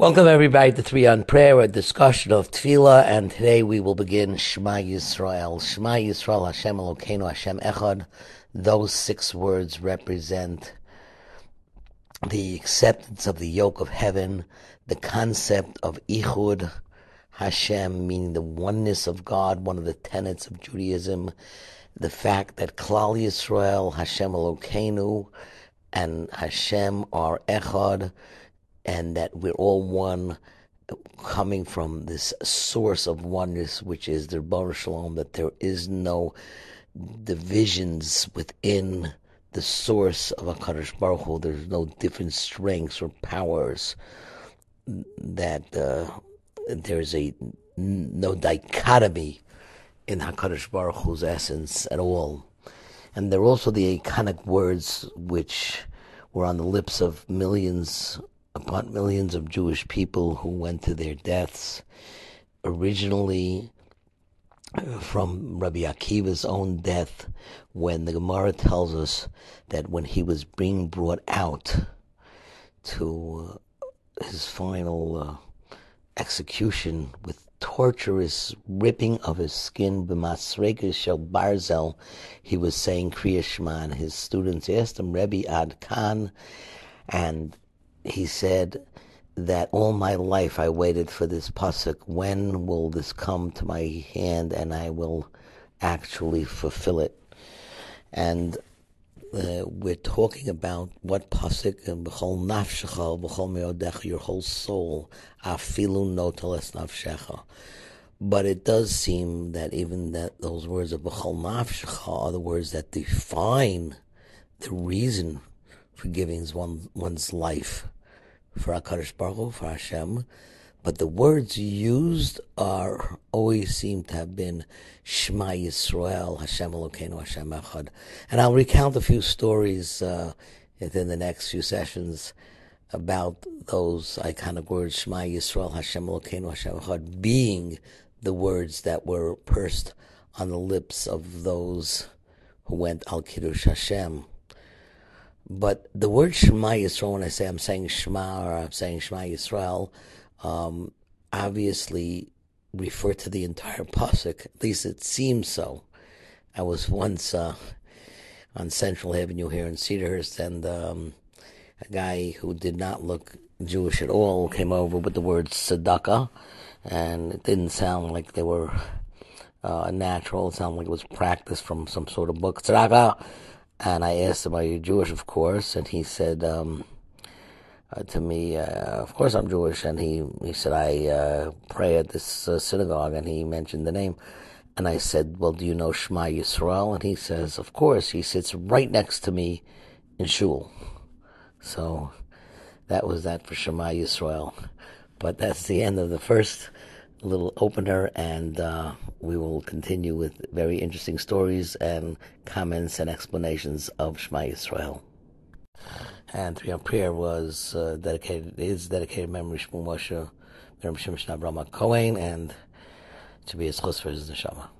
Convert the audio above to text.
Welcome everybody to Three on Prayer, a discussion of Tefillah, and today we will begin Shema Yisrael. Shema Yisrael, Hashem Elokeinu, Hashem Echad. Those six words represent the acceptance of the yoke of heaven, the concept of Ichud Hashem, meaning the oneness of God, one of the tenets of Judaism, the fact that Klal Yisrael, Hashem Elokeinu, and Hashem are Echad, and that we're all one, coming from this source of oneness, which is the Baruch Shalom, that there is no divisions within the source of HaKadosh Baruch Hu. There's no different strengths or powers. That uh, there's a no dichotomy in Hakadosh Baruch Hu's essence at all, and they're also the iconic words which were on the lips of millions upon millions of Jewish people who went to their deaths. Originally, from Rabbi Akiva's own death, when the Gemara tells us that when he was being brought out to uh, his final uh, execution with torturous ripping of his skin, b'masreka shel barzel, he was saying Kriya Shema, and his students asked him, Rebbe Ad Khan, and he said that all my life I waited for this pasuk. When will this come to my hand and I will actually fulfill it? And uh, we're talking about what pasuk and b'chol nafshecha, b'chol meodecha, your whole soul, afilu noteles nafshecha. But it does seem that even that those words of b'chol nafshecha are the words that define the reason for giving one, one's life for HaKadosh Baruch for Hashem, but the words used are always seem to have been Shema Yisrael, Hashem Elokeinu, Hashem Echad. And I'll recount a few stories uh, within the next few sessions about those iconic words, Shema Yisrael, Hashem Elokeinu, Hashem Echad, being the words that were pursed on the lips of those who went Al Kiddush Hashem. But the word Shema Yisrael, when I say I'm saying Shema or I'm saying Shema Yisrael, um, obviously refer to the entire pasuk. At least it seems so. I was once uh, on Central Avenue here in Cedarhurst, and um, a guy who did not look Jewish at all came over with the word tzedakah, and it didn't sound like they were uh, natural. It sounded like it was practiced from some sort of book. Tzedakah and I asked him, Are you Jewish? Of course. And he said um, uh, to me, uh, Of course I'm Jewish. And he, he said, I uh, pray at this uh, synagogue. And he mentioned the name. And I said, Well, do you know Shema Yisrael? And he says, Of course. He sits right next to me in Shul. So that was that for Shema Yisrael. But that's the end of the first little opener, and uh, we will continue with very interesting stories and comments and explanations of Shema Yisrael. And Three on Prayer was uh, dedicated, is dedicated memory Shmuel Moshe, Merim Shimshon Abraham Cohen, and to be a chus for his neshama.